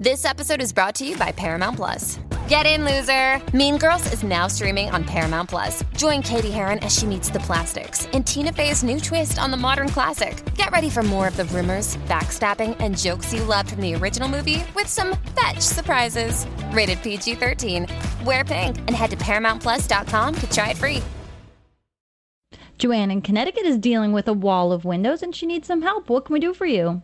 This episode is brought to you by Paramount Plus. Get in, loser! Mean Girls is now streaming on Paramount Plus. Join Cady Heron as she meets the plastics in Tina Fey's new twist on the modern classic. Get ready for more of the rumors, backstabbing, and jokes you loved from the original movie with some fetch surprises. Rated PG 13. Wear pink and head to ParamountPlus.com to try it free. Joanne in Connecticut is dealing with a wall of windows and she needs some help. What can we do for you?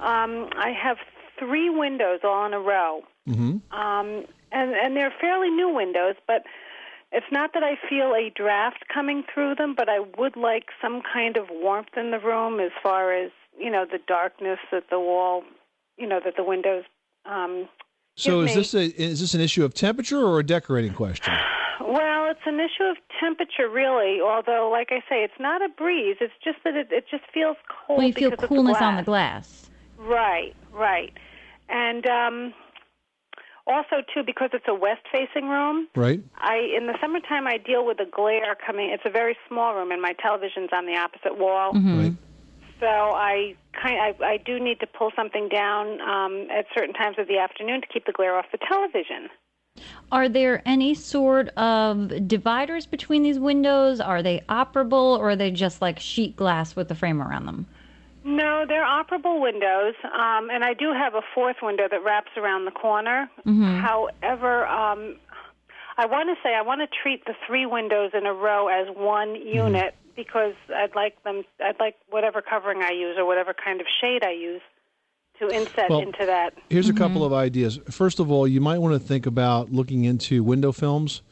Um, I have three windows all in a row. Mm-hmm. Um, and, and they're fairly new windows, but it's not that I feel a draft coming through them, but I would like some kind of warmth in the room as far as, you know, the darkness that the wall, you know, that the windows. Um, So is me. this a is this an issue of temperature or a decorating question? Well, it's an issue of temperature, really. Although, like I say, it's not a breeze. It's just that it, it just feels cold. Well, you feel because coolness of the on the glass. Right, right. And um, also, too, because it's a west-facing room, Right. I in the summertime I deal with the glare coming. It's a very small room, and my television's on the opposite wall. Mm-hmm. Right. So I kind I, I do need to pull something down um, at certain times of the afternoon to keep the glare off the television. Are there any sort of dividers between these windows? Are they operable or are they just like sheet glass with the frame around them? No, they're operable windows, um, and I do have a fourth window that wraps around the corner. However, um, I want to say I want to treat the three windows in a row as one unit because I'd like them. I'd like whatever covering I use or whatever kind of shade I use to inset Well, into that. Here's a couple of ideas. First of all, you might want to think about looking into window films.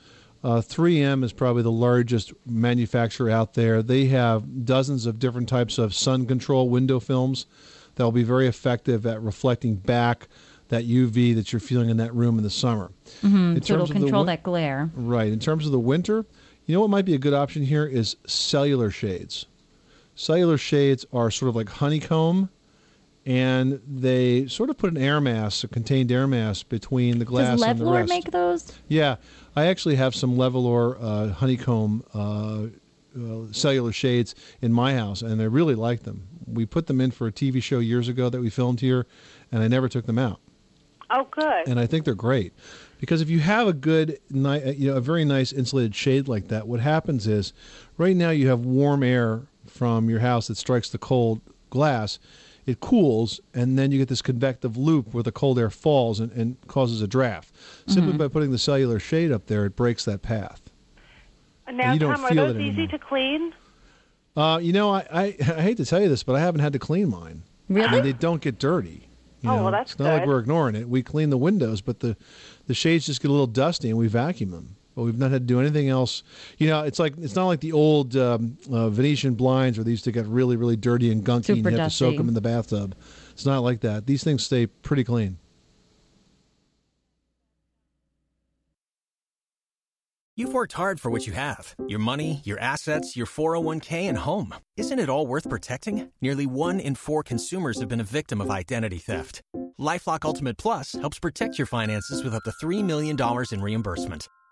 Uh, 3M is probably the largest manufacturer out there. They have dozens of different types of sun control window films that will be very effective at reflecting back that UV that you're feeling in that room in the summer. In So it'll terms of the control win- that glare. Right. In terms of the winter, you know what might be a good option here is cellular shades. Cellular shades are sort of like honeycomb, and they sort of put an air mass, a contained air mass, between the glass Does and the rest. make those? Yeah, I actually have some Levolor uh, honeycomb uh, uh, cellular shades in my house, and I really like them. We put them in for a TV show years ago that we filmed here, and I never took them out Oh, good. and I think they're great because if you have a good, ni- you know, a very nice insulated shade like that, what happens is, right now you have warm air from your house that strikes the cold glass. It cools, and then you get this convective loop where the cold air falls and, and causes a draft. Simply by putting the cellular shade up there, it breaks that path. now, Tom, are those easy to clean? Uh, you know, I, I, I hate to tell you this, but I haven't had to clean mine. Really? And they don't get dirty. You Oh, know, well, that's it's not like we're ignoring it. We clean the windows, but the the shades just get a little dusty, and we vacuum them. But we've not had to do anything else. You know, it's like it's not like the old um, uh, Venetian blinds where they used to get really, really dirty and gunky, and you have to soak them in the bathtub. It's not like that. These things stay pretty clean. You've worked hard for what you have your money, your assets, your 401k, and home. Isn't it all worth protecting? Nearly one in four consumers have been a victim of identity theft. Lifelock Ultimate Plus helps protect your finances with up to $3 million in reimbursement.